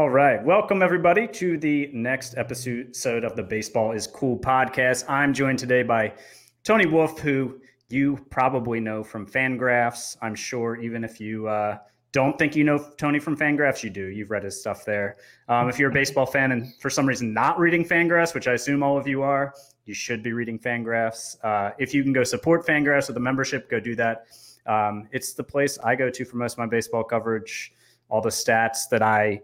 All right. Welcome, everybody, to the next episode of the Baseball is Cool podcast. I'm joined today by Tony Wolfe, who you probably know from Fangraphs. I'm sure even if you uh, don't think you know Tony from Fangraphs, you do. You've read his stuff there. Um, if you're a baseball fan and for some reason not reading Fangraphs, which I assume all of you are, you should be reading Fangraphs. Uh, if you can go support Fangraphs with a membership, go do that. Um, it's the place I go to for most of my baseball coverage. All the stats that I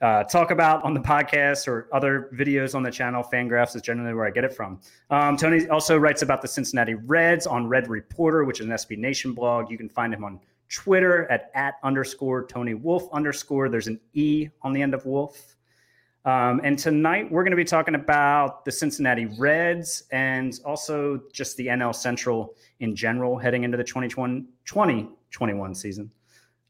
uh, talk about on the podcast or other videos on the channel. Fangraphs is generally where I get it from. Um, Tony also writes about the Cincinnati Reds on Red Reporter, which is an SB Nation blog. You can find him on Twitter at at underscore Tony Wolfe underscore. There's an E on the end of Wolf. Um, and tonight we're going to be talking about the Cincinnati Reds and also just the NL Central in general heading into the 2021, 2021 season.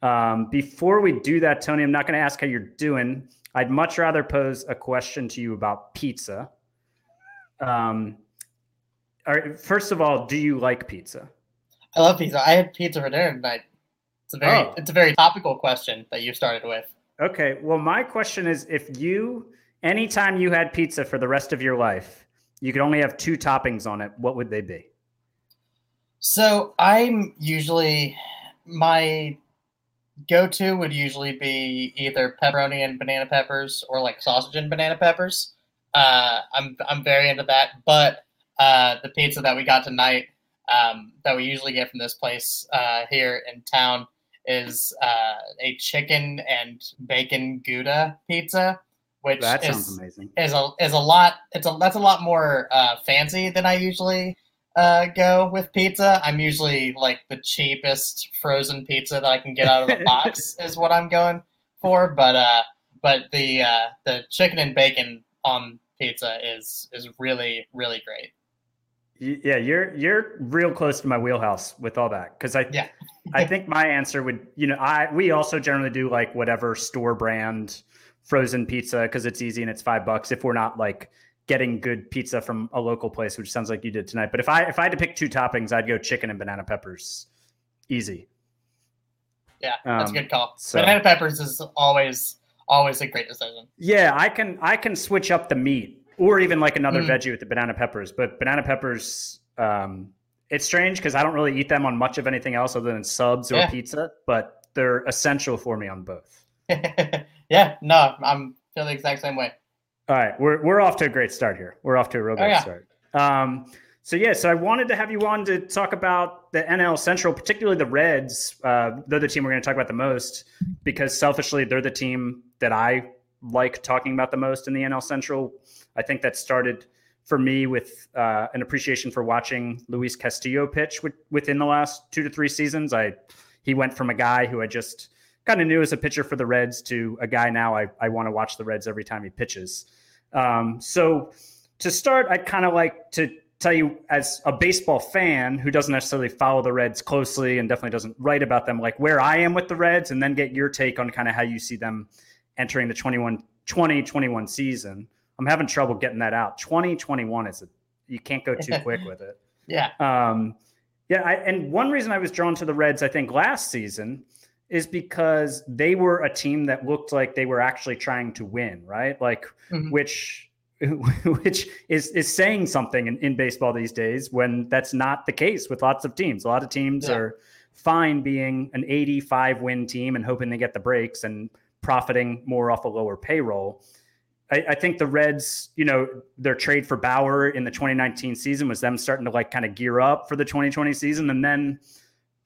Um, before we do that, Tony, I'm not going to ask how you're doing. I'd much rather pose a question to you about pizza. Um, first of all, do you like pizza? I love pizza. I had pizza for dinner tonight. It's a very, oh. it's a very topical question that you started with. Okay. Well, my question is, if you, anytime you had pizza for the rest of your life, you could only have two toppings on it. What would they be? So I'm usually my go-to would usually be either pepperoni and banana peppers or like sausage and banana peppers. Uh, I'm I'm very into that. But uh, the pizza that we got tonight, um, that we usually get from this place uh, here in town, is uh, a chicken and bacon Gouda pizza, which that is, sounds amazing. Is a is a lot. It's a that's a lot more uh, fancy than I usually uh, go with pizza. I'm usually like the cheapest frozen pizza that I can get out of the box is what I'm going for. But uh, but the uh, the chicken and bacon on pizza is is really really great. Yeah, you're you're real close to my wheelhouse with all that because I yeah. I think my answer would you know I we also generally do like whatever store brand frozen pizza because it's easy and it's five bucks if we're not like getting good pizza from a local place, which sounds like you did tonight. But if I if I had to pick two toppings, I'd go chicken and banana peppers. Easy. Yeah, that's um, a good call. So, banana peppers is always always a great decision. Yeah, I can I can switch up the meat or even like another mm. veggie with the banana peppers, but banana peppers um, it's strange because I don't really eat them on much of anything else other than subs or yeah. pizza, but they're essential for me on both. yeah, no, I'm feel the exact same way. All right, we're we're off to a great start here. We're off to a real oh, good oh, yeah. start. Um, so yeah, so I wanted to have you on to talk about the NL Central, particularly the Reds. Uh, they're the team we're going to talk about the most because selfishly, they're the team that I like talking about the most in the NL Central. I think that started for me with uh, an appreciation for watching Luis Castillo pitch with, within the last two to three seasons. I he went from a guy who I just kind of knew as a pitcher for the Reds to a guy now I, I want to watch the Reds every time he pitches. Um, so to start, I'd kind of like to tell you as a baseball fan who doesn't necessarily follow the Reds closely and definitely doesn't write about them, like where I am with the Reds, and then get your take on kind of how you see them entering the 21 2021 season. I'm having trouble getting that out. 2021 is a you can't go too quick with it. Yeah. Um, yeah, I, and one reason I was drawn to the Reds, I think, last season is because they were a team that looked like they were actually trying to win, right? Like mm-hmm. which which is is saying something in, in baseball these days when that's not the case with lots of teams. A lot of teams yeah. are fine being an 85 win team and hoping they get the breaks and profiting more off a lower payroll. I, I, think the Reds, you know, their trade for Bauer in the 2019 season was them starting to like kind of gear up for the 2020 season. And then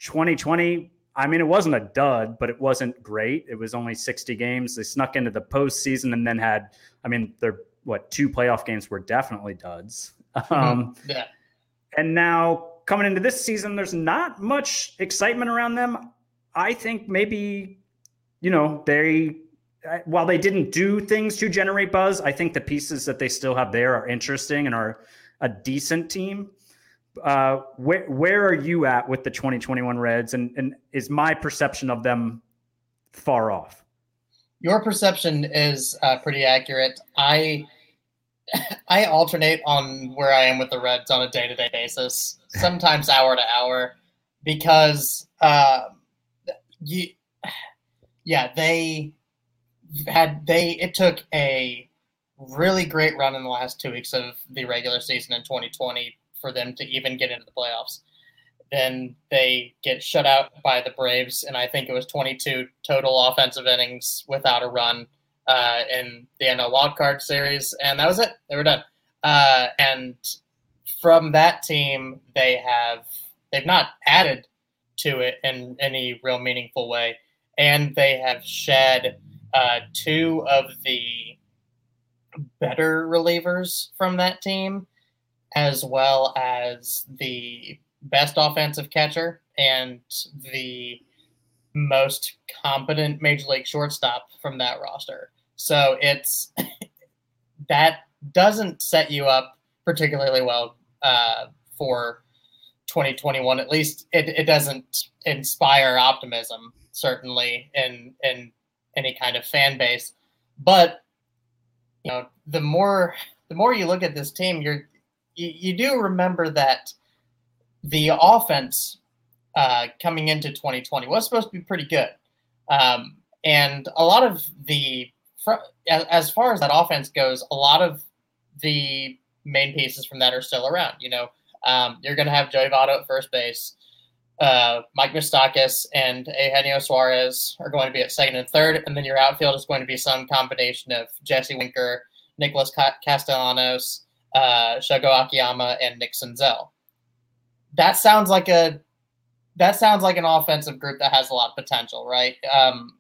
2020 I mean, it wasn't a dud, but it wasn't great. It was only 60 games. They snuck into the postseason and then had, I mean, their what two playoff games were definitely duds. Mm-hmm. Um, yeah. And now coming into this season, there's not much excitement around them. I think maybe, you know, they, while they didn't do things to generate buzz, I think the pieces that they still have there are interesting and are a decent team uh, where where are you at with the 2021 Reds, and and is my perception of them far off? Your perception is uh, pretty accurate. I I alternate on where I am with the Reds on a day to day basis, sometimes hour to hour, because uh, you, yeah, they had they it took a really great run in the last two weeks of the regular season in 2020 for them to even get into the playoffs. Then they get shut out by the Braves, and I think it was 22 total offensive innings without a run uh, in the NL Wildcard Series, and that was it. They were done. Uh, and from that team, they have they've not added to it in any real meaningful way, and they have shed uh, two of the better relievers from that team, as well as the best offensive catcher and the most competent major league shortstop from that roster. So it's that doesn't set you up particularly well uh, for 2021. At least it, it doesn't inspire optimism, certainly in in any kind of fan base. But you know, the more the more you look at this team, you're you, you do remember that the offense uh, coming into 2020 was supposed to be pretty good, um, and a lot of the as far as that offense goes, a lot of the main pieces from that are still around. You know, um, you're going to have Joey Votto at first base. Uh, Mike Moustakas and Eugenio Suarez are going to be at second and third, and then your outfield is going to be some combination of Jesse Winker, Nicholas Castellanos, uh, Shogo Akiyama, and Nick Senzel. That sounds like a that sounds like an offensive group that has a lot of potential, right? Um,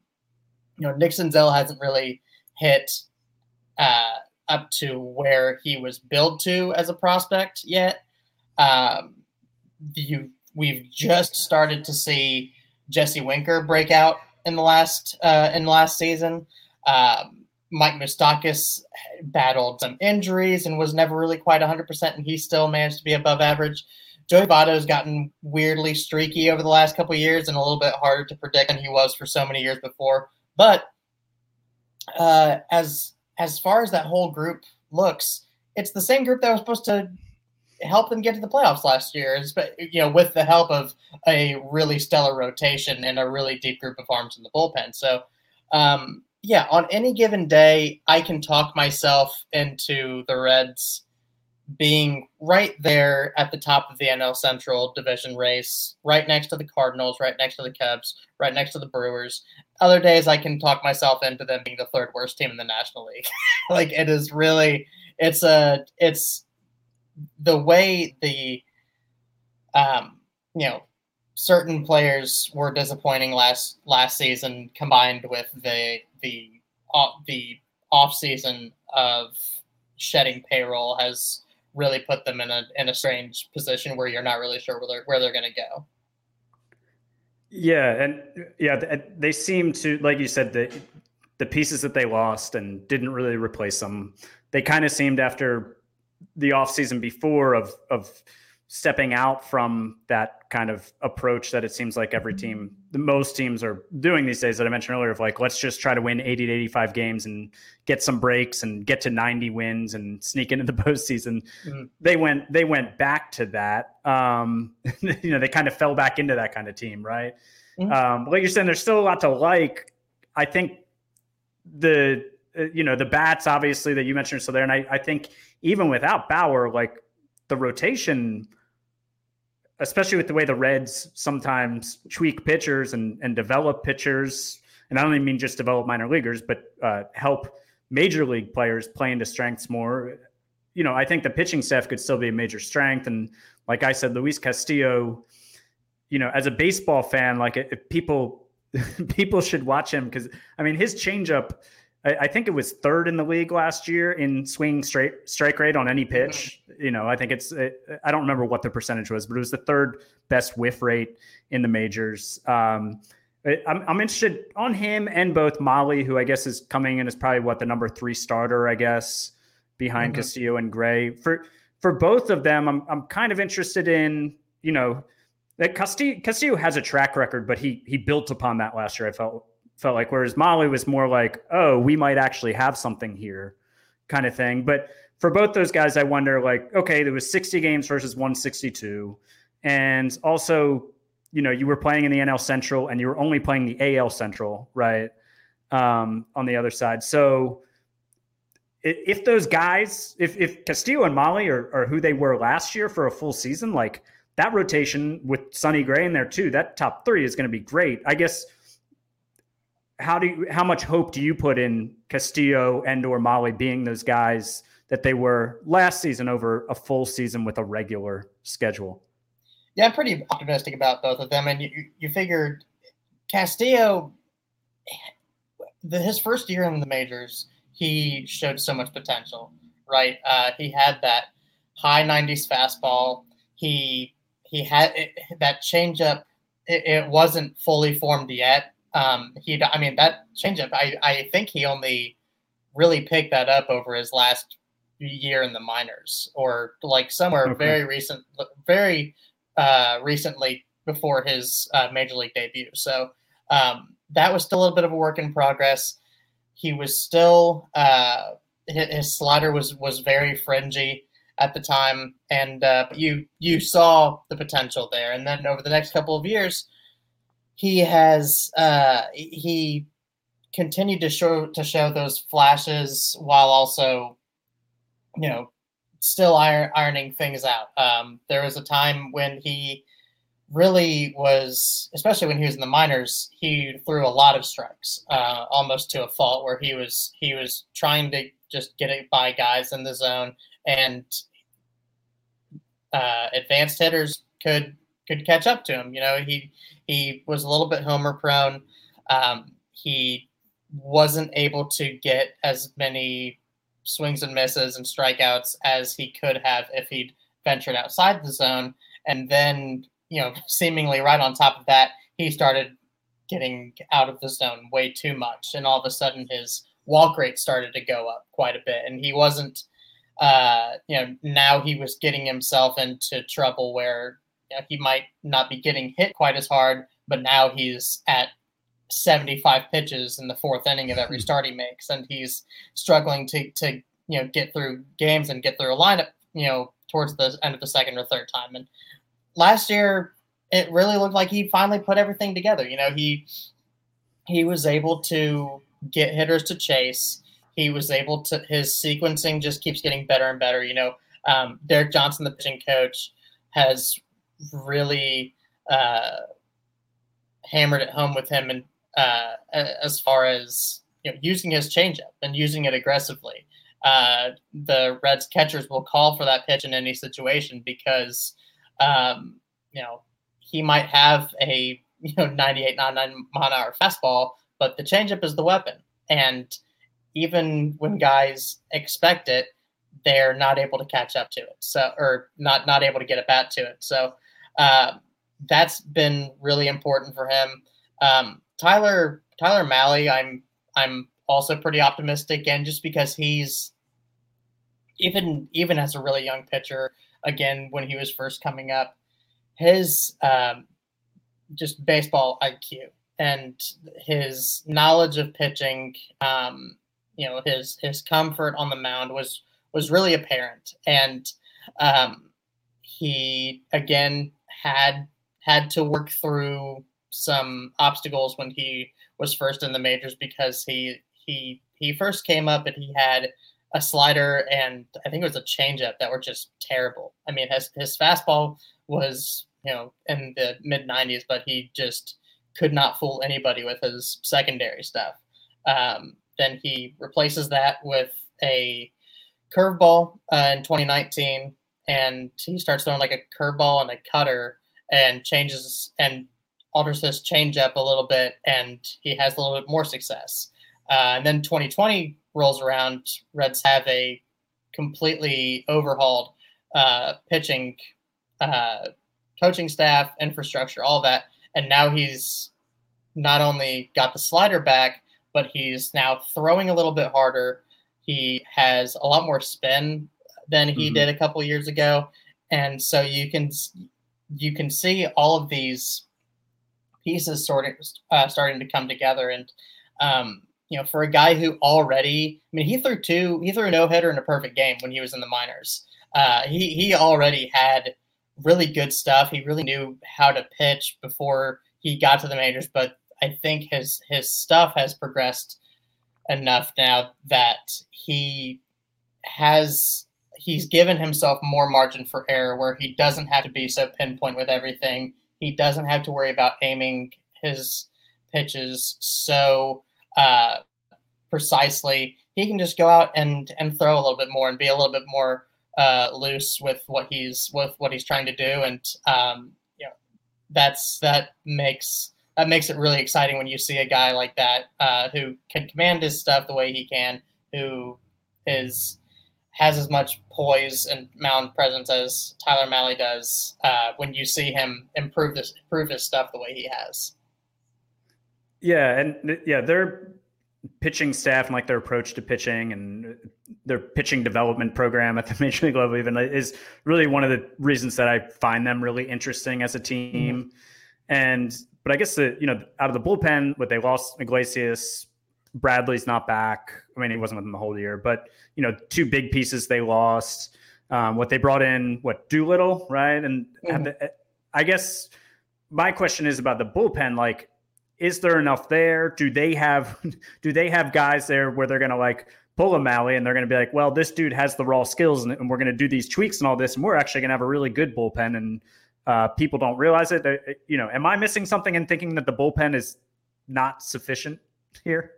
you know, Nick Senzel hasn't really hit uh, up to where he was billed to as a prospect yet. Um, you we've just started to see Jesse Winker break out in the last uh, in last season. Um, Mike Moustakas battled some injuries and was never really quite 100%, and he still managed to be above average. Joey Votto's gotten weirdly streaky over the last couple years and a little bit harder to predict than he was for so many years before. But uh, as as far as that whole group looks, it's the same group that was supposed to help them get to the playoffs last year. but You know, with the help of a really stellar rotation and a really deep group of arms in the bullpen. So, um, yeah, on any given day, I can talk myself into the Reds being right there at the top of the NL Central division race, right next to the Cardinals, right next to the Cubs, right next to the Brewers. Other days I can talk myself into them being the third worst team in the National League. like it is really it's a it's the way the um you know certain players were disappointing last last season combined with the the uh, the off season of shedding payroll has really put them in a in a strange position where you're not really sure where they're where they're going to go. Yeah, and yeah, they seem to like you said the the pieces that they lost and didn't really replace them. They kind of seemed after the offseason before of of stepping out from that kind of approach that it seems like every team, the most teams are doing these days that I mentioned earlier of like, let's just try to win 80 to 85 games and get some breaks and get to 90 wins and sneak into the postseason. Mm-hmm. They went, they went back to that. Um, you know, they kind of fell back into that kind of team, right? Mm-hmm. Um, like you're saying, there's still a lot to like. I think the, uh, you know, the bats obviously that you mentioned are still there. And I, I think even without Bauer, like the rotation, especially with the way the Reds sometimes tweak pitchers and, and develop pitchers. And I don't even mean just develop minor leaguers, but uh, help major league players play into strengths more. You know, I think the pitching staff could still be a major strength. And like I said, Luis Castillo, you know, as a baseball fan, like people people should watch him because I mean his changeup I, I, think it was third in the league last year in swing straight strike rate on any pitch. Mm-hmm. You know, I think it's it, I don't remember what the percentage was, but it was the third best whiff rate in the majors. Um, I'm, I'm interested on him and both Mahle, who I guess is coming in as probably what the number three starter, I guess, behind mm-hmm. Castillo and Gray. For for both of them, I'm I'm kind of interested in you know that Castillo, Castillo has a track record, but he he built upon that last year. I felt felt like. Whereas Mahle was more like, oh, we might actually have something here, kind of thing. But for both those guys, I wonder like, okay, there was 60 games versus 162, and also, you know, you were playing in the NL Central and you were only playing the AL Central, right? um, on the other side. So if those guys, if, if Castillo and Mahle are, are who they were last year for a full season, like that rotation with Sonny Gray in there too, that top three is going to be great. I guess how do you, how much hope do you put in Castillo and or Mahle being those guys that they were last season over a full season with a regular schedule? Yeah, I'm pretty optimistic about both of them. And you, you figured Castillo, the, his first year in the majors, he showed so much potential, right? Uh, he had that high 90s fastball. He he had it, that changeup. It, it wasn't fully formed yet. Um, he, I mean, that changeup. I I think he only really picked that up over his last year in the minors, or like somewhere okay. very recent, very uh, recently before his uh, major league debut. So um, that was still a little bit of a work in progress. He was still uh, his, his slider was was very fringy at the time, and uh, you you saw the potential there. And then over the next couple of years, he has uh, he continued to show to show those flashes while also, you know, still iron, ironing things out. Um, there was a time when he really was, especially when he was in the minors, he threw a lot of strikes, uh, almost to a fault, where he was he was trying to just get it by guys in the zone, and uh, advanced hitters could could catch up to him. You know, he he was a little bit homer prone. Um, he wasn't able to get as many swings and misses and strikeouts as he could have if he'd ventured outside the zone. And then, you know, seemingly right on top of that, he started getting out of the zone way too much. And all of a sudden, his walk rate started to go up quite a bit. And he wasn't, uh, you know, now he was getting himself into trouble where you know, he might not be getting hit quite as hard, but now he's at 75 pitches in the fourth inning of every hmm. start he makes, and he's struggling to to you know get through games and get through a lineup you know towards the end of the second or third time. And last year, it really looked like he finally put everything together. You know, he he was able to get hitters to chase. He was able to his sequencing just keeps getting better and better. You know, um, Derek Johnson, the pitching coach, has really uh, hammered it home with him and uh, as far as you know, using his changeup and using it aggressively. Uh, the Reds catchers will call for that pitch in any situation because um, you know he might have a you know 98 99 mile an hour fastball, but the changeup is the weapon. And even when guys expect it, they're not able to catch up to it. So or not not able to get a bat to it. So uh, that's been really important for him. Um, Tyler Tyler Mahle, I'm I'm also pretty optimistic, and just because he's even even as a really young pitcher, again when he was first coming up, his um, just baseball IQ and his knowledge of pitching, um, you know, his his comfort on the mound was was really apparent, and um, he again had had to work through some obstacles when he was first in the majors because he he he first came up and he had a slider and I think it was a changeup that were just terrible. I mean, his his fastball was you know in the mid 90s, but he just could not fool anybody with his secondary stuff. Um, then he replaces that with a curveball uh, in 2019, and he starts throwing like a curveball and a cutter, and changes and alters his changeup a little bit, and he has a little bit more success. Uh, and then 2020 rolls around, Reds have a completely overhauled uh, pitching, uh, coaching staff, infrastructure, all that, and now he's not only got the slider back, but he's now throwing a little bit harder. He has a lot more spin than he mm-hmm. did a couple years ago, and so you can you can see all of these pieces sort of uh, starting to come together. And um, you know, for a guy who already, I mean, he threw two, he threw a no hitter in a perfect game when he was in the minors. Uh, he he already had really good stuff. He really knew how to pitch before he got to the majors. But I think his his stuff has progressed enough now that he has he's given himself more margin for error where he doesn't have to be so pinpoint with everything. He doesn't have to worry about aiming his pitches so uh, precisely. He can just go out and and throw a little bit more and be a little bit more uh, loose with what he's with what he's trying to do, and um, you know that's that makes that makes it really exciting when you see a guy like that uh, who can command his stuff the way he can, who is has as much poise and mound presence as Tyler Mahle does. Uh, when you see him improve this improve his stuff the way he has. Yeah, and yeah, their pitching staff and like their approach to pitching and their pitching development program at the major league level even is really one of the reasons that I find them really interesting as a team. Mm-hmm. And but I guess the you know out of the bullpen, what they lost Iglesias, Bradley's not back. I mean, he wasn't with them the whole year, but you know, two big pieces they lost. Um, what they brought in, what Doolittle, right? And mm-hmm. the, I guess my question is about the bullpen. Like, is there enough there? Do they have do they have guys there where they're gonna like pull a Mahle and they're gonna be like, well, this dude has the raw skills and, and we're gonna do these tweaks and all this, and we're actually gonna have a really good bullpen and uh, people don't realize it. You know, am I missing something in thinking that the bullpen is not sufficient here?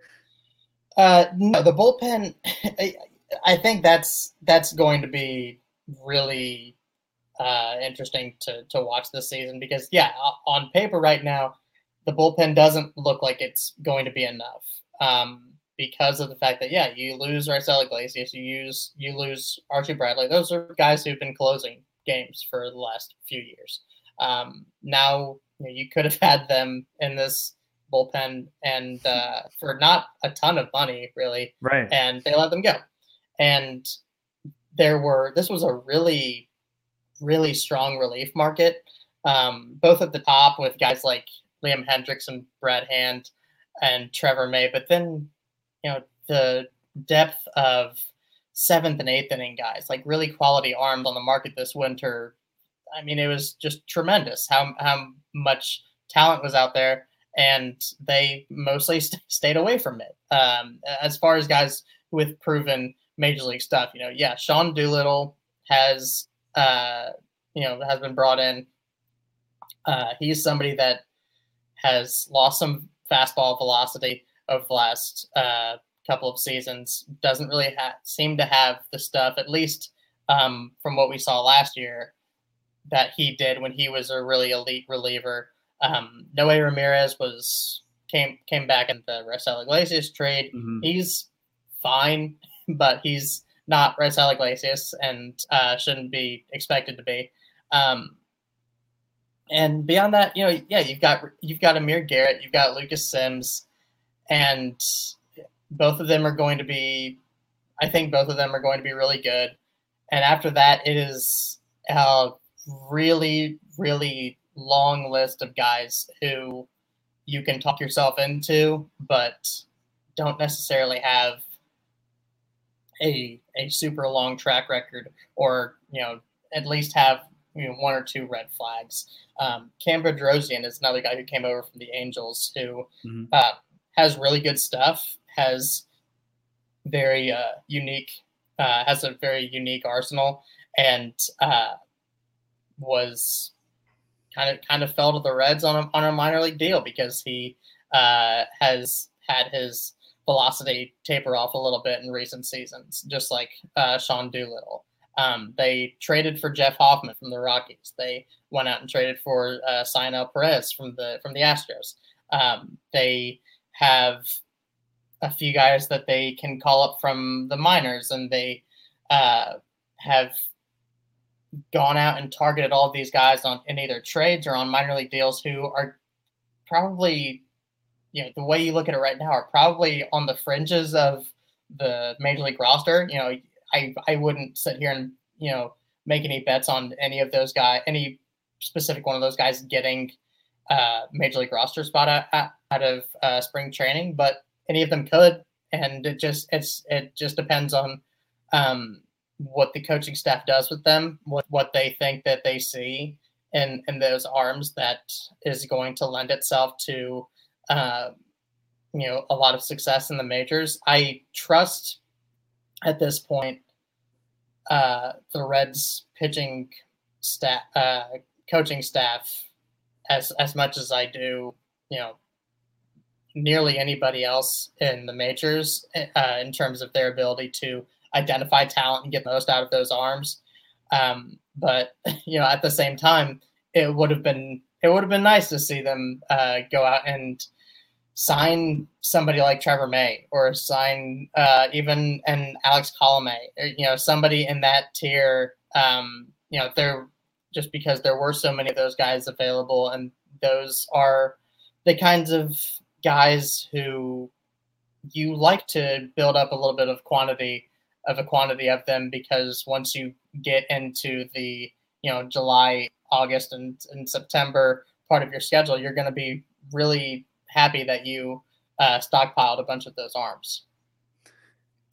Uh, no, the bullpen. I, I think that's that's going to be really uh, interesting to to watch this season because yeah, on paper right now, the bullpen doesn't look like it's going to be enough. Um, because of the fact that yeah, you lose Raisel Iglesias, you use you lose Archie Bradley. Those are guys who've been closing games for the last few years. Um, now you, know, you could have had them in this bullpen and uh, for not a ton of money, really. Right. And they let them go. And there were this was a really, really strong relief market, um, both at the top with guys like Liam Hendriks and Brad Hand and Trevor May, but then you know the depth of seventh and eighth inning guys, like really quality arms on the market this winter. I mean, it was just tremendous how how much talent was out there, and they mostly st- stayed away from it. Um, as far as guys with proven major league stuff, you know, yeah, Sean Doolittle has uh, you know has been brought in. Uh, he's somebody that has lost some fastball velocity over the last uh, couple of seasons. Doesn't really ha- seem to have the stuff, at least um, from what we saw last year, that he did when he was a really elite reliever. Um, Noe Ramirez was came came back in the Raisel Iglesias trade. Mm-hmm. He's fine, but he's not Raisel Iglesias and uh, shouldn't be expected to be. Um, and beyond that, you know, yeah, you've got you've got Amir Garrett, you've got Lucas Sims, and both of them are going to be, I think both of them are going to be really good. And after that, it is a really, really long list of guys who you can talk yourself into, but don't necessarily have a a super long track record, or you know, at least have you know one or two red flags. Um, Cam Bedrosian is another guy who came over from the Angels who mm-hmm. uh, has really good stuff, has very uh, unique, uh, has a very unique arsenal, and uh, was kind of kind of fell to the Reds on a, on a minor league deal because he uh, has had his velocity taper off a little bit in recent seasons, just like uh, Sean Doolittle. Um, they traded for Jeff Hoffman from the Rockies. They went out and traded for uh, Perez from the from the Astros. Um, they have a few guys that they can call up from the minors, and they uh, have gone out and targeted all these guys on in either trades or on minor league deals who are probably, you know, the way you look at it right now are probably on the fringes of the major league roster. You know, I I wouldn't sit here and you know make any bets on any of those guys, any specific one of those guys getting uh, major league roster spot out, out of uh, spring training, but any of them could, and it just it's it just depends on um, what the coaching staff does with them, what what they think that they see in in those arms that is going to lend itself to uh, you know a lot of success in the majors. I trust at this point uh, the Reds pitching staff, uh, coaching staff, as as much as I do, you know, nearly anybody else in the majors uh, in terms of their ability to identify talent and get most out of those arms. Um, but you know, at the same time, it would have been it would have been nice to see them uh, go out and sign somebody like Trevor May or sign uh, even an Alex Colome, you know, somebody in that tier. Um, you know, there just because there were so many of those guys available, and those are the kinds of guys who you like to build up a little bit of quantity of a quantity of them because once you get into the you know July, August, and, and September part of your schedule, you're going to be really happy that you uh, stockpiled a bunch of those arms.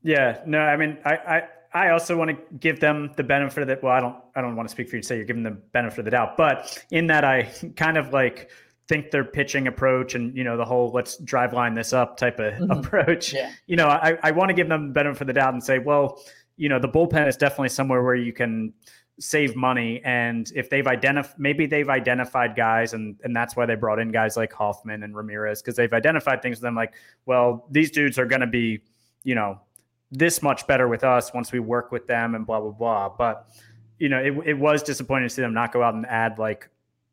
Yeah, no, I mean, I, I, I also want to give them the benefit of that. Well, I don't, I don't want to speak for you to say you're giving them the benefit of the doubt, but in that I kind of like think their pitching approach and you know the whole let's Driveline this up type of mm-hmm. approach. Yeah. You know, I, I want to give them the benefit of the doubt and say, well, you know, the bullpen is definitely somewhere where you can save money. And if they've identified, maybe they've identified guys, and and that's why they brought in guys like Hoffman and Ramirez because they've identified things with them like, well, these dudes are going to be, you know, this much better with us once we work with them and blah blah blah. But you know, it it was disappointing to see them not go out and add like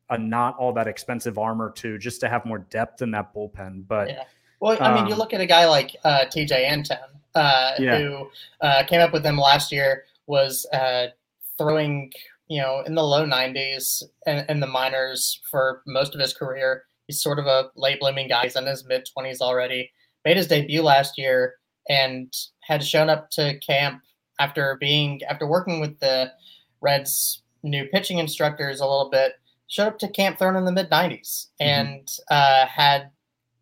a not all that expensive armor too, just to have more depth in that bullpen. But yeah. Well, I mean, you um, look at a guy like uh, Tejay Antone, uh, yeah. who uh, came up with them last year, was uh, throwing, you know, in the low 90s in, in the minors for most of his career. He's sort of a late blooming guy. He's in his mid 20s already. Made his debut last year and had shown up to camp after being after working with the Reds' new pitching instructors a little bit. Showed up to camp thrown in the mid 90s mm-hmm. and uh, had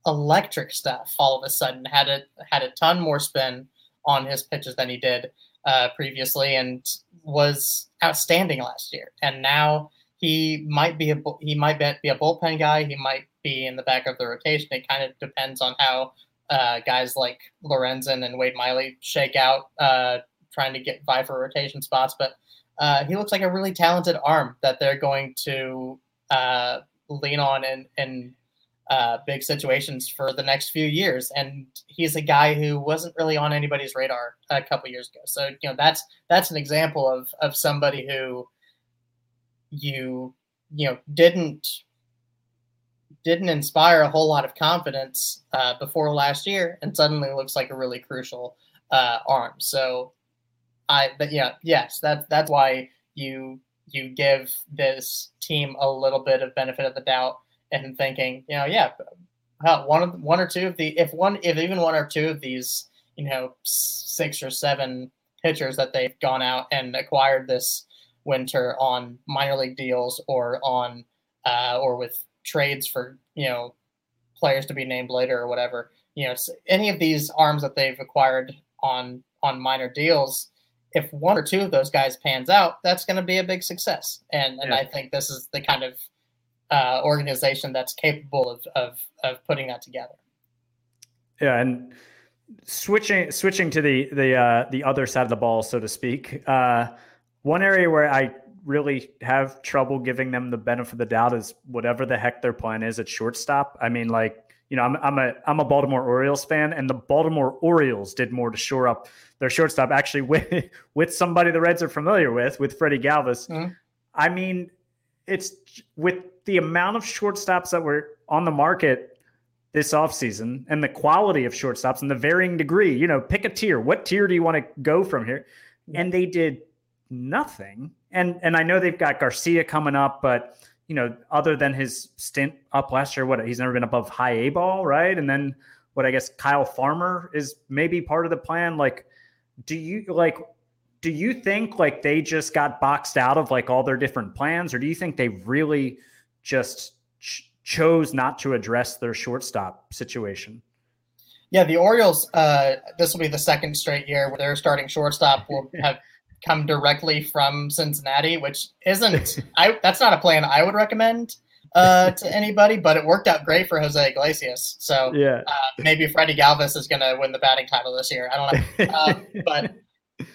electric stuff all of a sudden. Had a had a ton more spin on his pitches than he did uh, previously, and was outstanding last year. And now he might be a he might be a bullpen guy. He might be in the back of the rotation. It kind of depends on how uh, guys like Lorenzen and Wade Miley shake out, uh, trying to get vie for rotation spots. But uh, he looks like a really talented arm that they're going to uh, lean on in, in uh, big situations for the next few years. And he's a guy who wasn't really on anybody's radar a couple years ago. So you know that's that's an example of of somebody who you you know didn't didn't inspire a whole lot of confidence uh, before last year, and suddenly looks like a really crucial uh, arm. So I, but yeah, yes, that's that's why you you give this team a little bit of benefit of the doubt and thinking, you know, yeah, one of one or two of the if one if even one or two of these, you know, six or seven pitchers that they've gone out and acquired this winter on minor league deals or on uh, or with trades for you know players to be named later or whatever. You know, any of these arms that they've acquired on on minor deals, if one or two of those guys pans out, that's going to be a big success. And and yeah. I think this is the kind of uh, organization that's capable of, of of putting that together. Yeah, and switching switching to the the uh, the other side of the ball, so to speak. Uh, one area where I really have trouble giving them the benefit of the doubt is whatever the heck their plan is at shortstop. I mean, like you know, I'm I'm a I'm a Baltimore Orioles fan, and the Baltimore Orioles did more to shore up their shortstop. Actually, with with somebody the Reds are familiar with, with Freddie Galvis. Mm-hmm. I mean, it's with the amount of shortstops that were on the market this offseason and the quality of shortstops and the varying degree, you know, pick a tier. What tier do you want to go from here? And they did nothing. And and I know they've got Garcia coming up, but you know, other than his stint up last year, what he's never been above high A ball, right? And then what I guess Kyle Farmer is maybe part of the plan. Like, do you like do you think like they just got boxed out of like all their different plans, or do you think they really just ch- chose not to address their shortstop situation? Yeah, the Orioles. Uh, this will be the second straight year where their starting shortstop will have come directly from Cincinnati, which isn't. I that's not a plan I would recommend. uh, to anybody, but it worked out great for Jose Iglesias. So yeah, uh, maybe Freddie Galvis is going to win the batting title this year. I don't know, um, but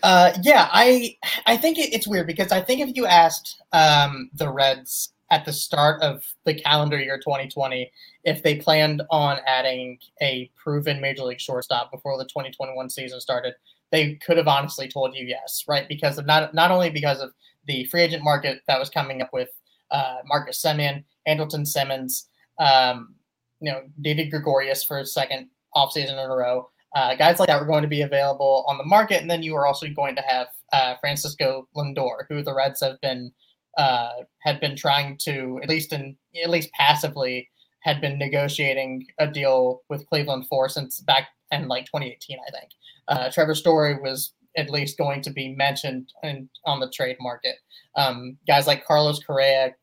uh, yeah, I I think it, it's weird because I think if you asked um, the Reds at the start of the calendar year 2020 if they planned on adding a proven major league shortstop before the 2021 season started, they could have honestly told you yes, right? Because of not not only because of the free agent market that was coming up with uh, Marcus Semien, Andrelton Simmons, um, you know, Didi Gregorius for a second offseason in a row. Uh, guys like that were going to be available on the market, and then you were also going to have uh, Francisco Lindor, who the Reds have been uh, had been trying to at least in at least passively had been negotiating a deal with Cleveland for since back in like 2018, I think. Uh, Trevor Story was at least going to be mentioned in, on the trade market. Um, guys like Carlos Correa,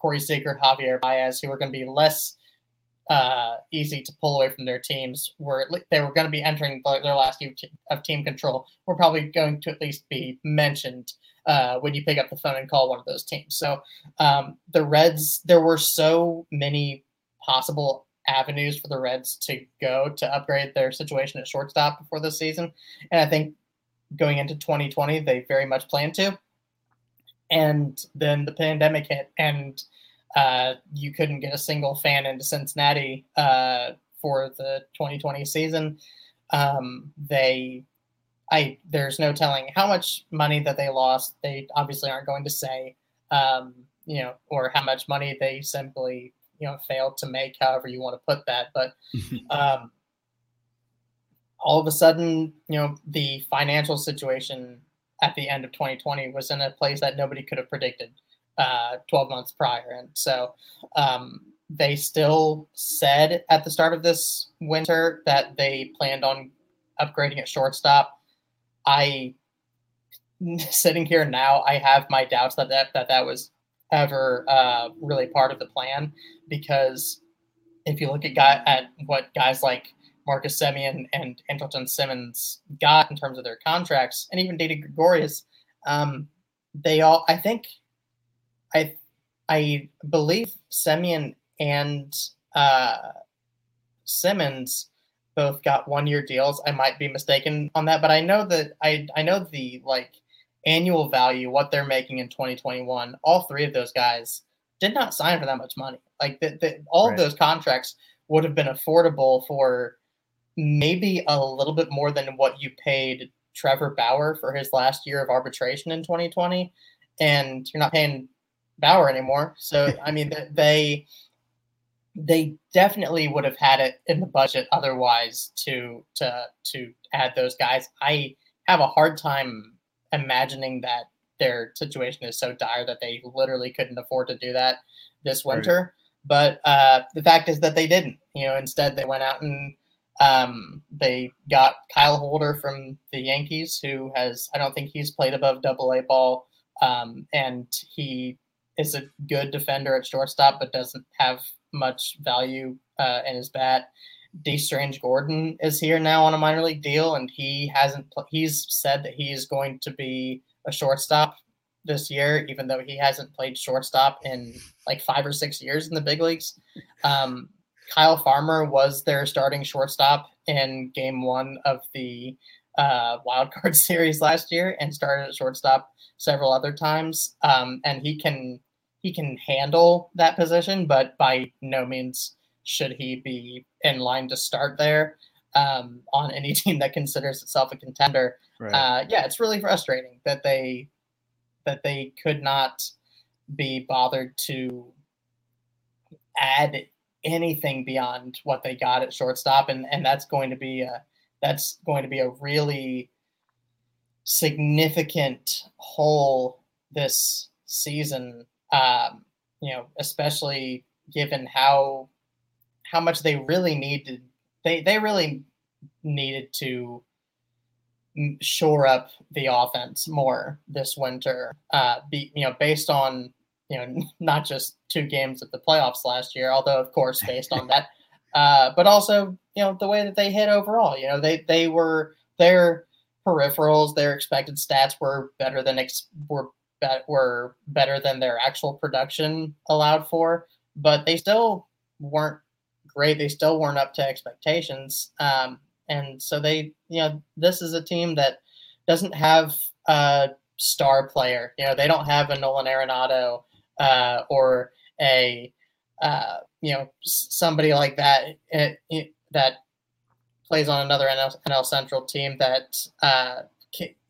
Corey Seager, Javier Baez, who were going to be less uh, easy to pull away from their teams, were they were going to be entering their last year of team control, were probably going to at least be mentioned uh, when you pick up the phone and call one of those teams. So um, the Reds, there were so many possible avenues for the Reds to go to upgrade their situation at shortstop before this season. And I think going into 2020, they very much plan to. And then the pandemic hit, and uh, you couldn't get a single fan into Cincinnati uh, for the 2020 season. Um, they, I, there's no telling how much money that they lost. They obviously aren't going to say, um, you know, or how much money they simply you know failed to make however you want to put that but um, all of a sudden you know the financial situation at the end of 2020 was in a place that nobody could have predicted uh, 12 months prior. And so um, they still said at the start of this winter that they planned on upgrading at shortstop. I sitting here now i have my doubts that that, that, that was ever uh, really part of the plan because if you look at guy at what guys like Marcus Semien and Andrelton Simmons got in terms of their contracts, and even Didi Gregorius, um, they all I think I I believe Semien and uh, Simmons both got one year deals. I might be mistaken on that, but I know that I I know the like annual value, what they're making in 2021, all three of those guys did not sign for that much money. Like the, the, all right. of those contracts would have been affordable for maybe a little bit more than what you paid Trevor Bauer for his last year of arbitration in 2020, and you're not paying Bauer anymore. So I mean, they they definitely would have had it in the budget otherwise to to to add those guys. I have a hard time imagining that their situation is so dire that they literally couldn't afford to do that this winter. Right. But uh, the fact is that they didn't. You know, instead they went out and um, they got Kyle Holder from the Yankees, who has I don't think he's played above Double A ball, um, and he is a good defender at shortstop, but doesn't have much value uh, in his bat. Dee Strange-Gordon is here now on a minor league deal, and he hasn't. Pl- he's said that he's going to be a shortstop this year, even though he hasn't played shortstop in like five or six years in the big leagues. Um, Kyle Farmer was their starting shortstop in Game One of the uh, wild card series last year, and started at shortstop several other times. Um, and he can he can handle that position, but by no means should he be in line to start there um, on any team that considers itself a contender. Right. Uh, yeah, it's really frustrating that they that they could not be bothered to add anything beyond what they got at shortstop, and and that's going to be a that's going to be a really significant hole this season. Um, you know, especially given how how much they really needed. They they really needed to shore up the offense more this winter. Uh, be, you know, based on you know not just two games of the playoffs last year, although of course based on that, uh, but also you know the way that they hit overall. You know, they they were their peripherals, their expected stats were better than ex- were bet were better than their actual production allowed for but they still weren't great. They still weren't up to expectations. Um, and so they, you know, this is a team that doesn't have a star player. You know, they don't have a Nolan Arenado uh, or a, uh, you know, somebody like that it, eh, it, that plays on another NL, NL Central team that uh,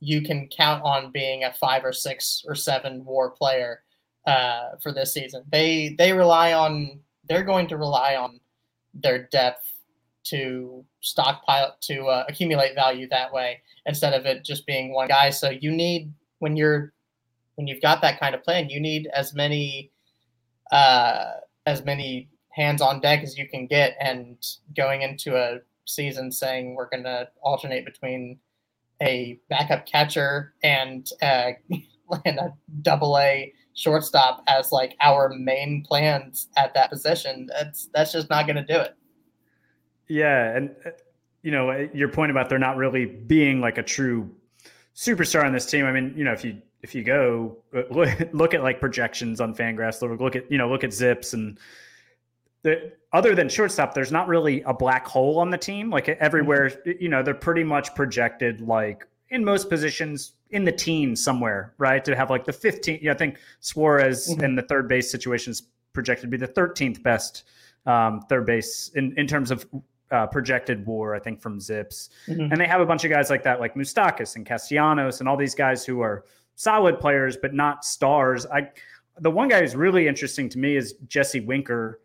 you can count on being a five or six or seven WAR player uh, for this season. They they rely on they're going to rely on their depth to stockpile to uh, accumulate value that way instead of it just being one guy. So you need when you're when you've got that kind of plan, you need as many uh, as many hands on deck as you can get. And going into a season saying we're going to alternate between a backup catcher and uh, and a double A shortstop as like our main plans at that position. That's that's just not going to do it. Yeah, and uh, you know uh, your point about there not really being like a true superstar on this team. I mean, you know, if you if you go uh, look, look at like projections on Fangraphs, look at you know look at Zips and the, other than shortstop, there's not really a black hole on the team. Like everywhere, mm-hmm. you know, they're pretty much projected like in most positions in the teens somewhere, right? To have like the 15, you know, I think Suarez mm-hmm. in the third base situation is projected to be the 13th best um, third base in, in terms of uh, projected war, I think, from Zips. Mm-hmm. And they have a bunch of guys like that, like Moustakas and Castellanos and all these guys who are solid players, but not stars. I The one guy who's really interesting to me is Jesse Winker,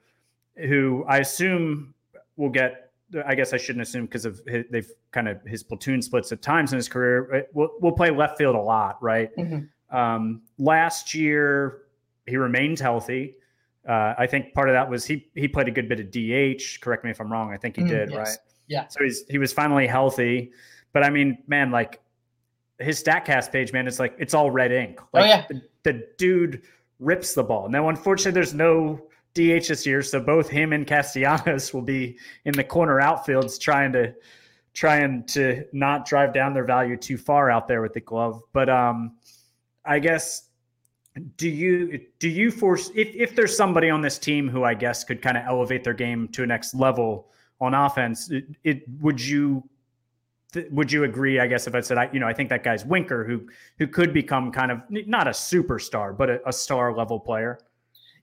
who I assume will get I guess I shouldn't assume because of his, they've kind of his platoon splits at times in his career. Will will play left field a lot, right? Mm-hmm. Um, last year he remained healthy. Uh, I think part of that was he he played a good bit of DH. Correct me if I'm wrong. I think he mm, did, yes. right? Yeah. So he's he was finally healthy. But I mean, man, like his Statcast page, man, it's like it's all red ink. Oh, like, oh yeah. The, the dude rips the ball. Now, unfortunately, there's no DH this year, so both him and Castellanos will be in the corner outfields trying to trying to not drive down their value too far out there with the glove. But um, I guess do you do you force if if there's somebody on this team who I guess could kind of elevate their game to a next level on offense, it, it would you would you agree? I guess if I said I, you know, I think that guy's Winker, who who could become kind of not a superstar, but a, a star level player.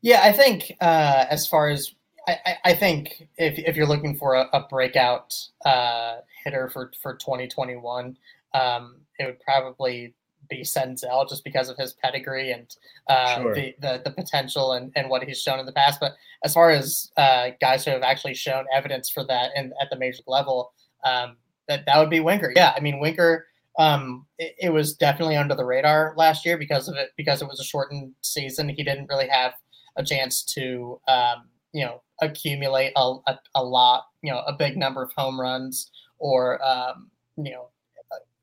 Yeah, I think uh, as far as I, I, think if if you're looking for a, a breakout uh, hitter for for 2021, um, it would probably be Senzel just because of his pedigree and uh, sure. the, the, the potential and, and what he's shown in the past. But as far as uh, guys who have actually shown evidence for that and at the major level, um, that that would be Winker. Yeah, I mean Winker. Um, it, it, was definitely under the radar last year because of it because it was a shortened season. He didn't really have a chance to um, you know accumulate a, a, a, lot you know a big number of home runs or um, you know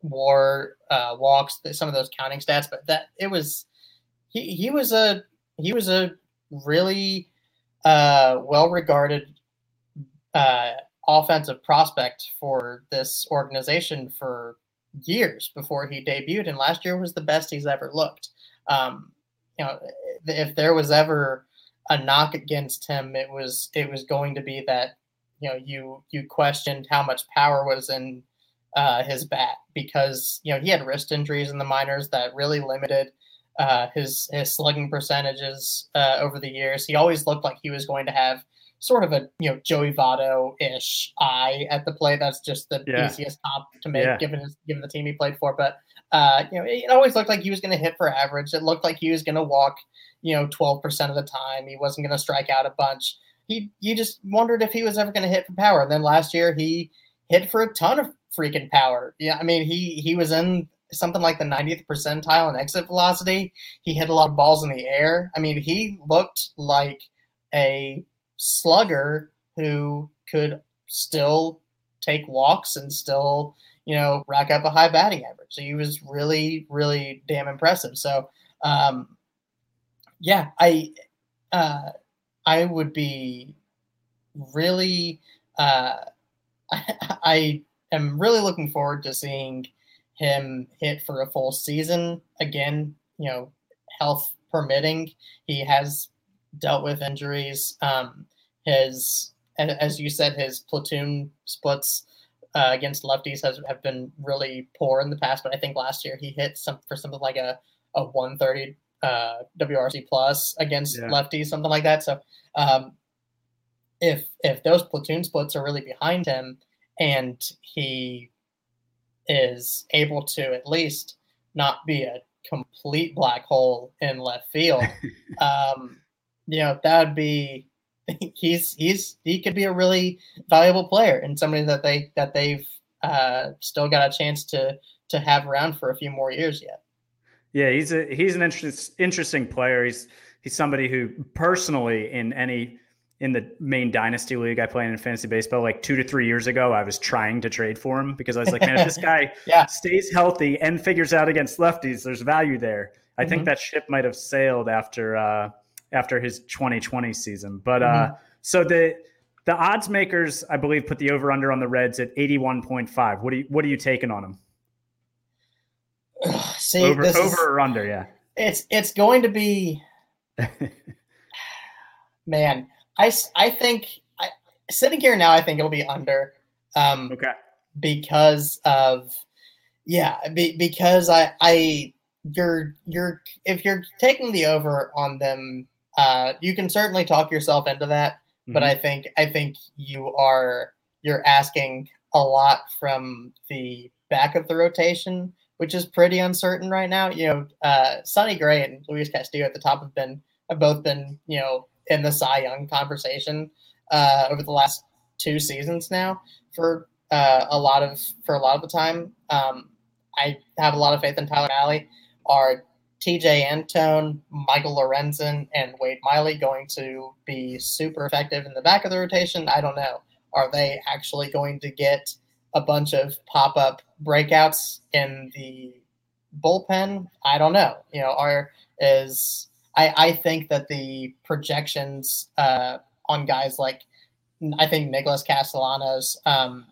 war uh, walks some of those counting stats but that it was he, he was a he was a really uh, well regarded uh, offensive prospect for this organization for years before he debuted and last year was the best he's ever looked. Um, you know, if there was ever a knock against him, it was it was going to be that you know you you questioned how much power was in uh, his bat because you know he had wrist injuries in the minors that really limited uh, his his slugging percentages uh, over the years. He always looked like he was going to have sort of a you know Joey Votto ish eye at the plate. That's just the yeah. easiest top to make yeah. given his, given the team he played for. But uh, you know, it always looked like he was going to hit for average. It looked like he was going to walk, you know, 12% of the time. He wasn't going to strike out a bunch. He, you just wondered if he was ever going to hit for power. And then last year he hit for a ton of freaking power. Yeah, I mean, he he was in something like the 90th percentile in exit velocity. He hit a lot of balls in the air. I mean, he looked like a slugger who could still take walks and still you know, rack up a high batting average. So he was really, really damn impressive. So, um, yeah, I, uh, I would be really, uh, I, I am really looking forward to seeing him hit for a full season again. You know, health permitting, he has dealt with injuries. Um, his, as you said, his platoon splits uh, against lefties has have been really poor in the past. But I think last year he hit some for something like a a 130 uh, WRC plus against yeah. lefties, something like that. So um, if if those platoon splits are really behind him and he is able to at least not be a complete black hole in left field, um, you know that would be he's he's he could be a really valuable player and somebody that they that they've uh, still got a chance to to have around for a few more years yet. Yeah, he's a he's an interest, interesting player. He's he's somebody who personally in any in the main dynasty league I play in fantasy baseball, like two to three years ago, I was trying to trade for him because I was like, man, if this guy yeah. stays healthy and figures out against lefties, there's value there. I mm-hmm. think that ship might have sailed after uh, after his 2020 season. But uh, mm-hmm. uh, so the the odds makers, I believe, put the over under on the Reds at 81.5. What do you what are you taking on them? See, over, over is, or under, yeah. It's it's going to be man. I, I think I, sitting here now, I think it'll be under. Um, okay. Because of yeah, be, because I I you're you're if you're taking the over on them, uh, you can certainly talk yourself into that. Mm-hmm. But I think I think you are you're asking a lot from the back of the rotation, which is pretty uncertain right now. You know, uh, Sonny Gray and Luis Castillo at the top have been have both been you know in the Cy Young conversation uh, over the last two seasons now for uh, a lot of for a lot of the time. Um, I have a lot of faith in Tyler Mahle. Are Tejay Antone, Michael Lorenzen, and Wade Miley going to be super effective in the back of the rotation? I don't know. Are they actually going to get a bunch of pop up breakouts in the bullpen? I don't know. You know, are is I, I think that the projections uh, on guys like I think Nicholas Castellanos um,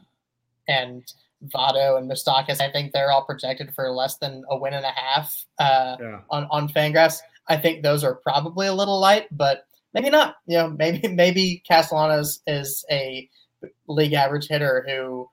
and Votto and Moustakas, I think they're all projected for less than a win and a half uh, yeah. on on Fangraphs. I think those are probably a little light, but maybe not. You know, maybe maybe Castellanos is a league average hitter who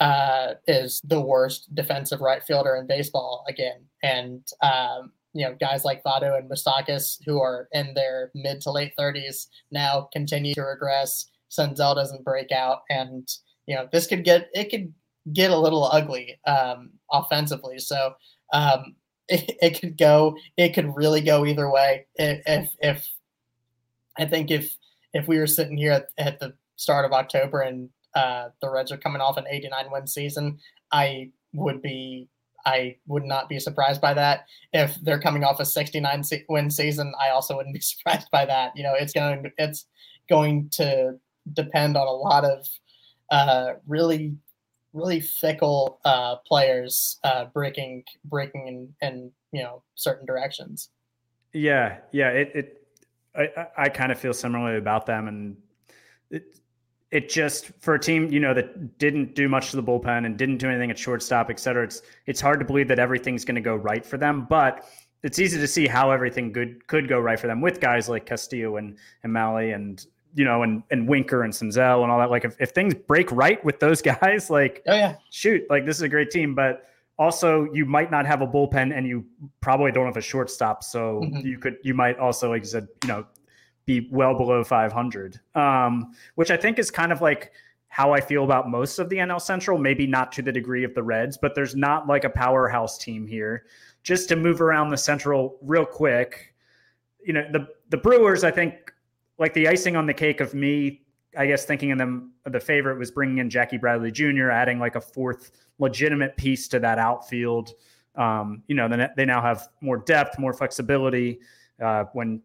uh, is the worst defensive right fielder in baseball again, and um, you know, guys like Votto and Moustakas, who are in their mid to late 30s, now continue to regress. Senzel doesn't break out, and you know, this could get it could get a little ugly um, offensively. So um, it, it could go, it could really go either way. If if I think if if we were sitting here at, at the start of October and uh, the Reds are coming off an 89 win season, I would be I would not be surprised by that. If they're coming off a 69 win season, I also wouldn't be surprised by that. You know, it's going it's going to depend on a lot of uh, really really fickle uh, players uh, breaking breaking in, in you know certain directions. Yeah, yeah. It, it I I kind of feel similarly about them, and it it just for a team you know that didn't do much to the bullpen and didn't do anything at shortstop, et cetera. It's it's hard to believe that everything's going to go right for them, but it's easy to see how everything good could go right for them with guys like Castillo and and Mahle and you know and and Winker and Senzel and all that. Like if, if things break right with those guys, like oh yeah, shoot, like this is a great team, but also you might not have a bullpen and you probably don't have a shortstop so mm-hmm. you could you might also like you said you know be well below 500, um, which I think is kind of like how I feel about most of the NL Central. Maybe not to the degree of the Reds, but there's not like a powerhouse team here. Just to move around the Central real quick, you know the the Brewers. I think like the icing on the cake of me. I guess thinking of them, the favorite was bringing in Jackie Bradley Jr., adding like a fourth legitimate piece to that outfield. Um, you know, then they now have more depth, more flexibility. Uh, when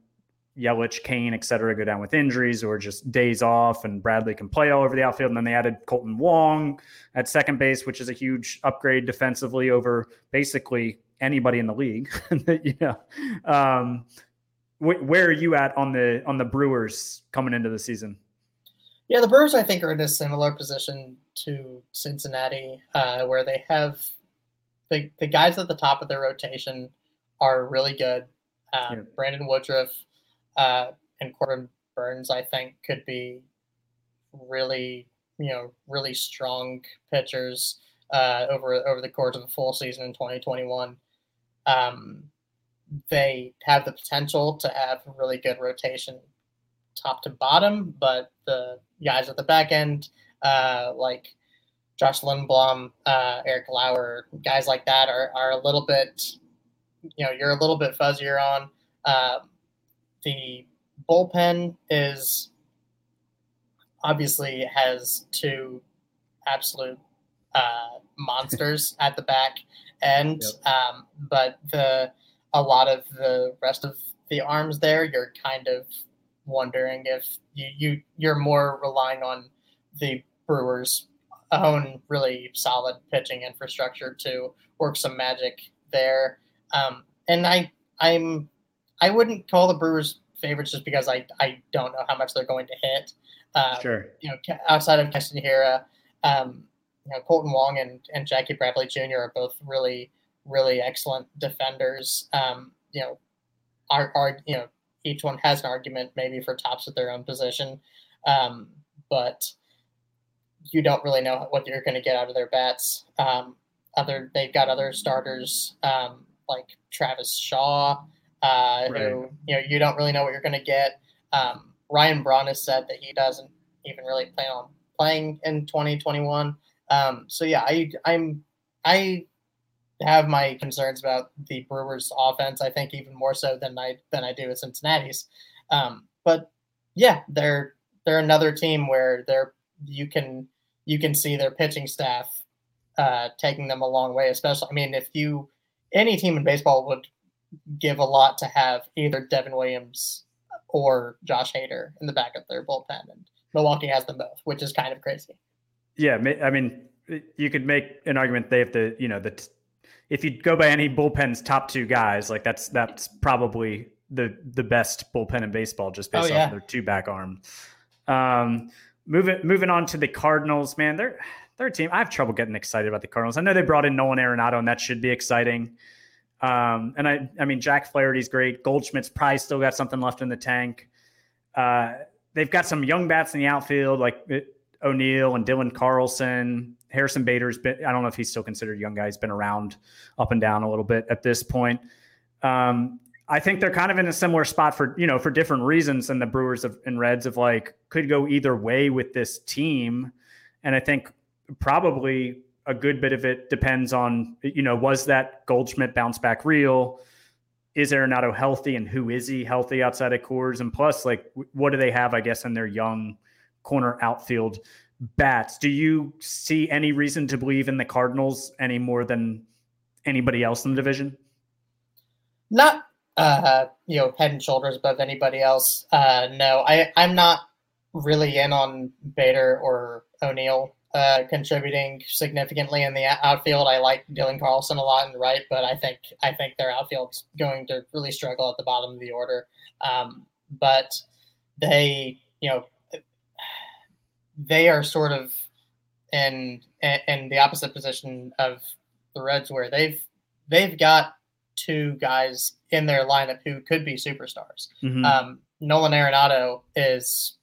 Yelich, Cain, et cetera, go down with injuries or just days off, and Bradley can play all over the outfield. And then they added Kolten Wong at second base, which is a huge upgrade defensively over basically anybody in the league. you know, um, wh- where are you at on the on the Brewers coming into the season? Yeah, the Brewers I think are in a similar position to Cincinnati, uh, where they have the the guys at the top of their rotation are really good. Um, yeah. Brandon Woodruff uh, and Corbin Burnes, I think, could be really you know really strong pitchers uh, over over the course of a full season in 2021. Um, they have the potential to have a really good rotation top to bottom, but the guys at the back end, uh, like Josh Lindblom, uh, Eric Lauer, guys like that are, are a little bit, you know, you're a little bit fuzzier on. Uh, the bullpen is obviously has two absolute uh, monsters at the back end, yep. um, but the a lot of the rest of the arms there, you're kind of wondering if you, you you're more relying on the Brewers' own really solid pitching infrastructure to work some magic there. Um, and I I'm I wouldn't call the Brewers favorites just because I I don't know how much they're going to hit. Um, sure. You know, outside of Keston Hiura, um, you know, Kolten Wong and, and Jackie Bradley Jr. are both really really excellent defenders. Um, you know, are, are you know each one has an argument maybe for tops at their own position, um, but you don't really know what you're going to get out of their bats. Um, other they've got other starters um, like Travis Shaw, uh, right. who you know you don't really know what you're going to get. Um, Ryan Braun has said that he doesn't even really plan on playing in 2021. Um, so yeah, I I'm I have my concerns about the Brewers' offense. I think even more so than I than I do with Cincinnati's. Um, but yeah, they're they're another team where they're you can you can see their pitching staff uh, taking them a long way. Especially, I mean, if you any team in baseball would give a lot to have either Devin Williams or Josh Hader in the back of their bullpen, and Milwaukee has them both, which is kind of crazy. Yeah, I mean, you could make an argument they have the you know the if you go by any bullpen's top two guys, like that's that's probably the the best bullpen in baseball just based oh, yeah. off their two back arm. Um, moving moving on to the Cardinals, man, they're they're a team. I have trouble getting excited about the Cardinals. I know they brought in Nolan Arenado, and that should be exciting. Um, and I I mean Jack Flaherty's great. Goldschmidt's probably still got something left in the tank. Uh, they've got some young bats in the outfield like O'Neill and Dylan Carlson. Harrison Bader's been, I don't know if he's still considered young guy. He's been around up and down a little bit at this point. Um, I think they're kind of in a similar spot for, you know, for different reasons than the Brewers of, and Reds of like could go either way with this team. And I think probably a good bit of it depends on, you know, was that Goldschmidt bounce back real? Is Arenado healthy and who is he healthy outside of Coors? And plus, like, what do they have, I guess, in their young corner outfield bats. Do you see any reason to believe in the Cardinals any more than anybody else in the division? Not uh, you know, head and shoulders above anybody else. Uh, no, I, I'm not really in on Bader or O'Neill uh, contributing significantly in the outfield. I like Dylan Carlson a lot the right, but I think I think their outfield's going to really struggle at the bottom of the order. Um, but they, you know, they are sort of in in the opposite position of the Reds, where they've they've got two guys in their lineup who could be superstars. Mm-hmm. Um, Nolan Arenado is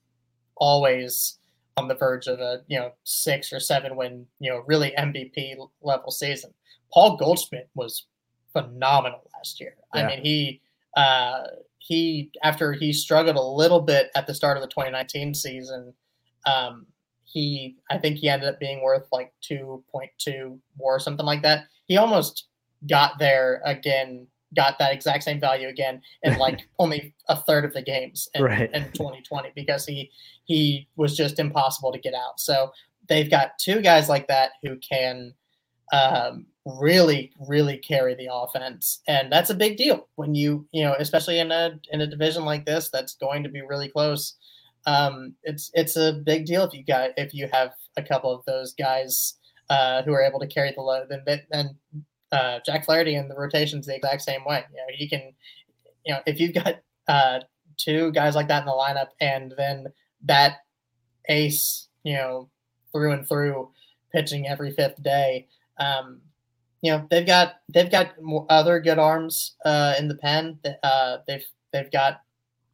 always on the verge of a you know six or seven win you know really MVP level season. Paul Goldschmidt was phenomenal last year. Yeah. I mean he uh, he after he struggled a little bit at the start of the 2019 season um, he, I think he ended up being worth like 2.2 or something like that. He almost got there again, got that exact same value again in like only a third of the games in, right. in 2020 because he he was just impossible to get out. So they've got two guys like that who can um, really really carry the offense and that's a big deal when you you know especially in a in a division like this that's going to be really close um, it's it's a big deal if you got if you have a couple of those guys uh, who are able to carry the load. And and uh, Jack Flaherty in the rotation's the exact same way. You know, he can, you know, if you've got uh, two guys like that in the lineup, and then that ace, you know, through and through, pitching every fifth day. Um, you know, they've got they've got other good arms uh, in the pen. Uh, they've they've got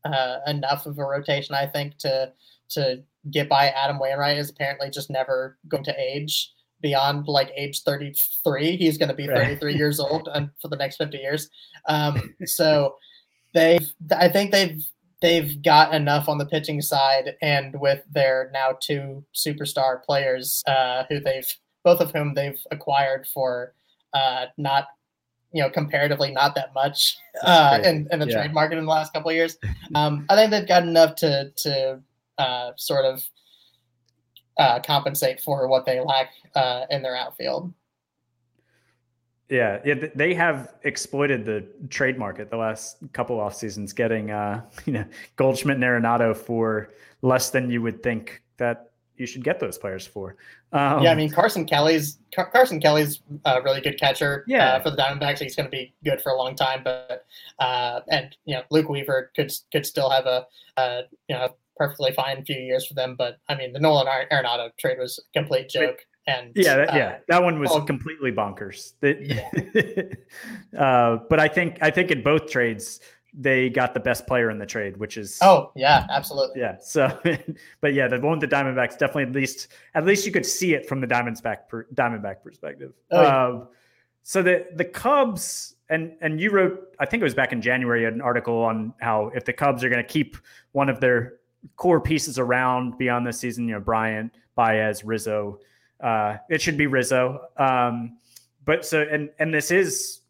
uh, enough of a rotation, I think, to to get by Adam Wainwright is apparently just never going to age beyond like age 33. He's going to be 33 right. years old and for the next 50 years. Um, so they've, I think they've, they've got enough on the pitching side and with their now two superstar players uh, who they've, both of whom they've acquired for uh, not you know comparatively not that much uh, in, in the yeah. trade market in the last couple of years. Um, I think they've got enough to to uh, sort of uh, compensate for what they lack uh, in their outfield. Yeah, yeah, they have exploited the trade market the last couple off seasons, getting uh, you know Goldschmidt and Arenado for less than you would think that you should get those players for. Um, yeah, I mean Carson Kelly's Car- Carson Kelly's a really good catcher. Yeah. Uh, for the Diamondbacks, he's going to be good for a long time. But uh, and you know Luke Weaver could could still have a uh, you know perfectly fine few years for them. But I mean, the Nolan Arenado trade was a complete joke. And yeah, that, uh, yeah, that one was completely bonkers. yeah. uh, but I think I think in both trades they got the best player in the trade, which is oh yeah, absolutely yeah. So, but yeah, the one with the Diamondbacks definitely at least at least you could see it from the Diamondback per, Diamondback perspective. Oh, yeah. um, so the the Cubs and and you wrote I think it was back in January an article on how if the Cubs are going to keep one of their core pieces around beyond this season. You know, Bryant, Baez, Rizzo. Uh, it should be Rizzo. Um, but so and and this is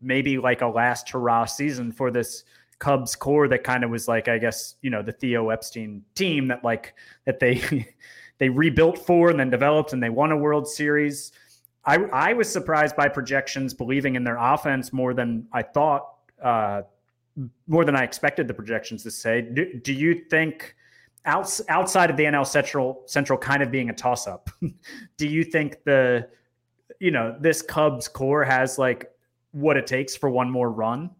maybe like a last hurrah season for this Cubs core that kind of was like I guess you know the Theo Epstein team that like that they they rebuilt for and then developed and they won a World Series. I I was surprised by projections believing in their offense more than I thought. Uh, more than I expected the projections to say. Do, do you think outs, outside of the NL Central Central kind of being a toss up, do you think the you know this Cubs core has like what it takes for one more run?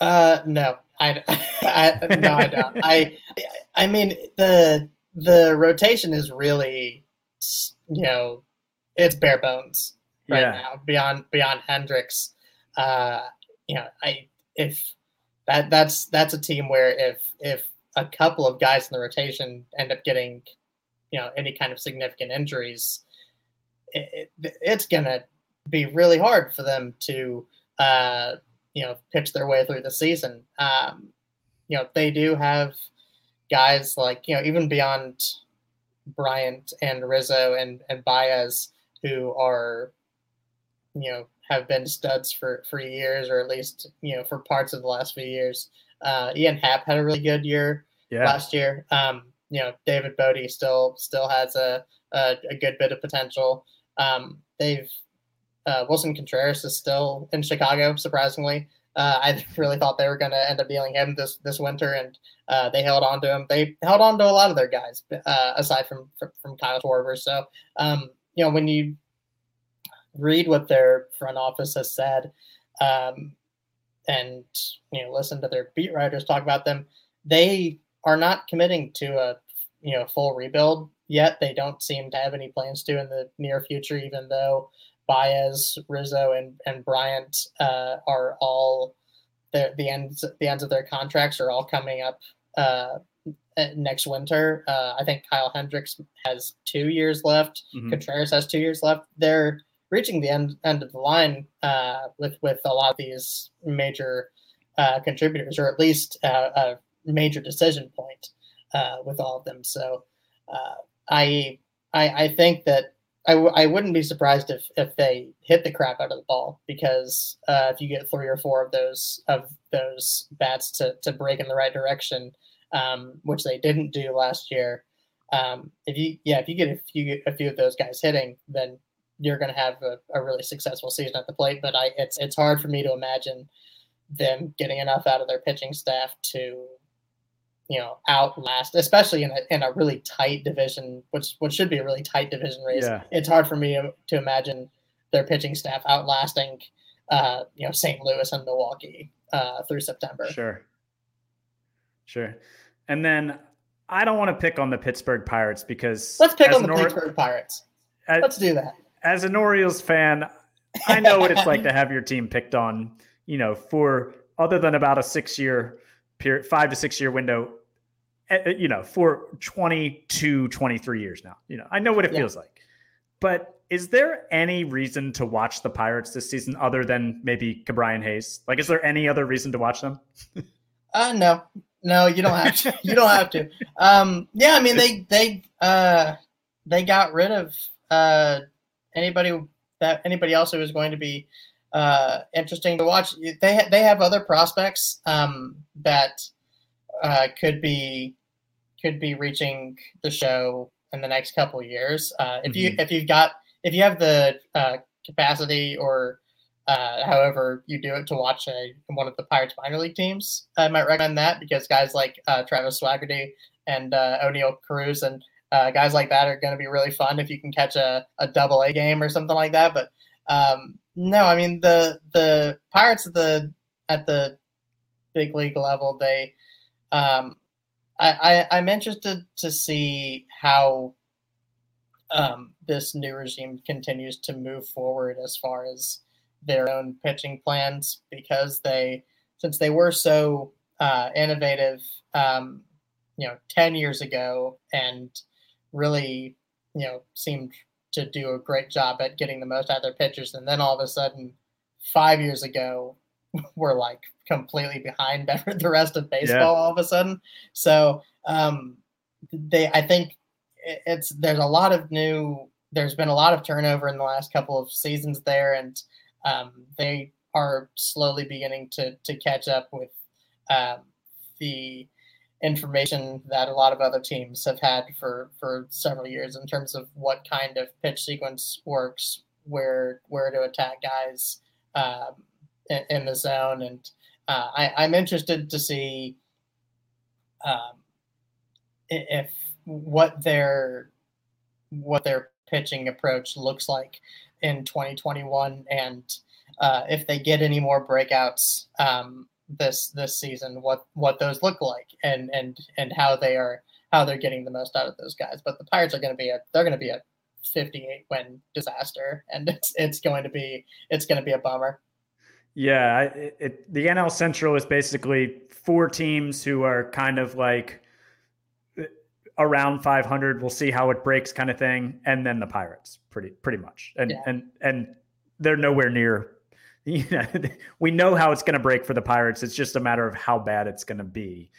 Uh, no, I, I no, I don't. I, I mean the the rotation is really, you know, it's bare bones right yeah. now. Beyond beyond Hendricks, uh, you know, I if that that's that's a team where if if a couple of guys in the rotation end up getting, you know, any kind of significant injuries, it, it, it's gonna be really hard for them to, uh, you know, pitch their way through the season. Um, you know, they do have guys like you know even beyond Bryant and Rizzo and and Baez who are, you know, have been studs for for years or at least you know for parts of the last few years. Uh, Ian Happ had a really good year yeah. last year. Um, you know, David Bote still still has a, a, a good bit of potential. Um, they've uh, Willson Contreras is still in Chicago, surprisingly. Uh, I really thought they were going to end up dealing him this this winter, and uh, they held on to him. They held on to a lot of their guys, uh, aside from from, from Kyle Schwarber. So, um, you know, when you read what their front office has said, um, and you know, listen to their beat writers talk about them, they are not committing to a you know full rebuild yet. They don't seem to have any plans to in the near future, even though Baez, Rizzo, and and Bryant uh, are all the the ends the ends of their contracts are all coming up uh, next winter. Uh, I think Kyle Hendricks has two years left. Mm-hmm. Contreras has two years left. They're reaching the end end of the line uh, with with a lot of these major uh, contributors, or at least uh, a major decision point uh, with all of them. So uh, I, I I think that I w- I wouldn't be surprised if if they hit the crap out of the ball because uh, if you get three or four of those of those bats to to break in the right direction, um, which they didn't do last year. Um, if you yeah if you get a few a few of those guys hitting, then you're going to have a, a, really successful season at the plate. But I it's it's hard for me to imagine them getting enough out of their pitching staff to you know outlast, especially in a in a really tight division, which which should be a really tight division race. Yeah. It's hard for me to imagine their pitching staff outlasting, uh, you know, St. Louis and Milwaukee uh, through September. Sure, sure. And then I don't want to pick on the Pittsburgh Pirates because let's pick on the or- Pittsburgh Pirates. As, let's do that. As an Orioles fan, I know what it's like to have your team picked on. You know, for other than about a six-year period, five to six year window, eh, eh, you know, for 22, 23 years now. You know, I know what it yeah. feels like. But is there any reason to watch the Pirates this season other than maybe Ke'Bryan Hayes? Like, is there any other reason to watch them? uh, no, no, you don't have to. you don't have to. Um, yeah, I mean, they they uh, they got rid of uh, anybody that anybody else who was going to be uh, interesting to watch. They they have other prospects um, that uh, could be could be reaching the show in the next couple years. Uh, if mm-hmm. you if you've got if you have the uh, capacity or uh, however you do it to watch a, one of the Pirates minor league teams, I might recommend that because guys like uh, Travis Swaggerty and uh, Oneil Cruz and uh, guys like that are going to be really fun if you can catch a, a double A game or something like that. But um, no, I mean the the Pirates at the at the big league level, they um, I, I am interested to see how um, this new regime continues to move forward as far as their own pitching plans because they since they were so uh, innovative um, you know 10 years ago and really you know seemed to do a great job at getting the most out of their pitchers and then all of a sudden five years ago we're like completely behind the rest of baseball yeah. all of a sudden so um, they i think it's there's a lot of new there's been a lot of turnover in the last couple of seasons there and um, they are slowly beginning to to catch up with um, the information that a lot of other teams have had for for several years in terms of what kind of pitch sequence works, where where to attack guys um, in, in, the zone, and uh, I, am interested to see um, if what their what their pitching approach looks like in 2021 and uh, if they get any more breakouts um, this this season, what what those look like and and and how they are how they're getting the most out of those guys. But the Pirates are going to be a they're going to be a 58 win disaster, and it's it's going to be it's going to be a bummer. Yeah, it, it, the NL Central is basically four teams who are kind of like uh, around 500. We'll see how it breaks, kind of thing, and then the Pirates, pretty pretty much, and yeah. and and they're nowhere near you know, we know how it's going to break for the Pirates. It's just a matter of how bad it's going to be.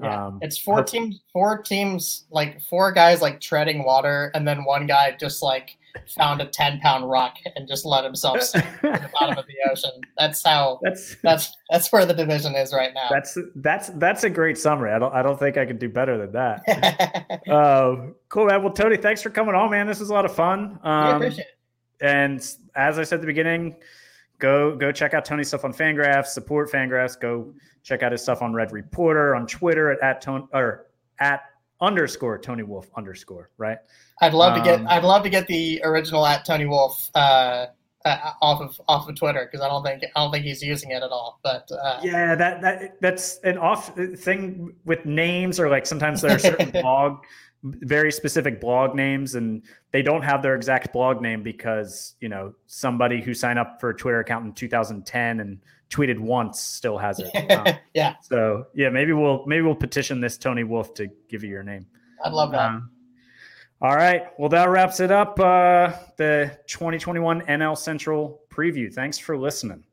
Yeah, um, it's four teams, four teams, like four guys like treading water, and then one guy just like found a ten pound rock and just let himself sink to the bottom of the ocean. That's how. That's that's that's where the division is right now. That's that's that's a great summary. I don't I don't think I could do better than that. uh, cool, man. Well, Tony, thanks for coming on, man. This was a lot of fun. Um, appreciate it. And as I said at the beginning go go check out Tony's stuff on Fangraphs. Support Fangraphs. Go check out his stuff on Red Reporter on Twitter at at Tony or at underscore Tony Wolfe underscore. Right. I'd love um, to get um, I'd love to get the original at Tony Wolfe uh, uh, off of off of Twitter because I don't think I don't think he's using it at all. But uh, yeah, that that that's an off thing with names or like sometimes there are certain blog very specific blog names and they don't have their exact blog name because you know somebody who signed up for a twitter account in 2010 and tweeted once still has it. Um, yeah. So yeah maybe we'll maybe we'll petition this tony wolfe to give you your name. I'd love that. Um, all right. Well that wraps it up uh the 2021 nl central preview. Thanks for listening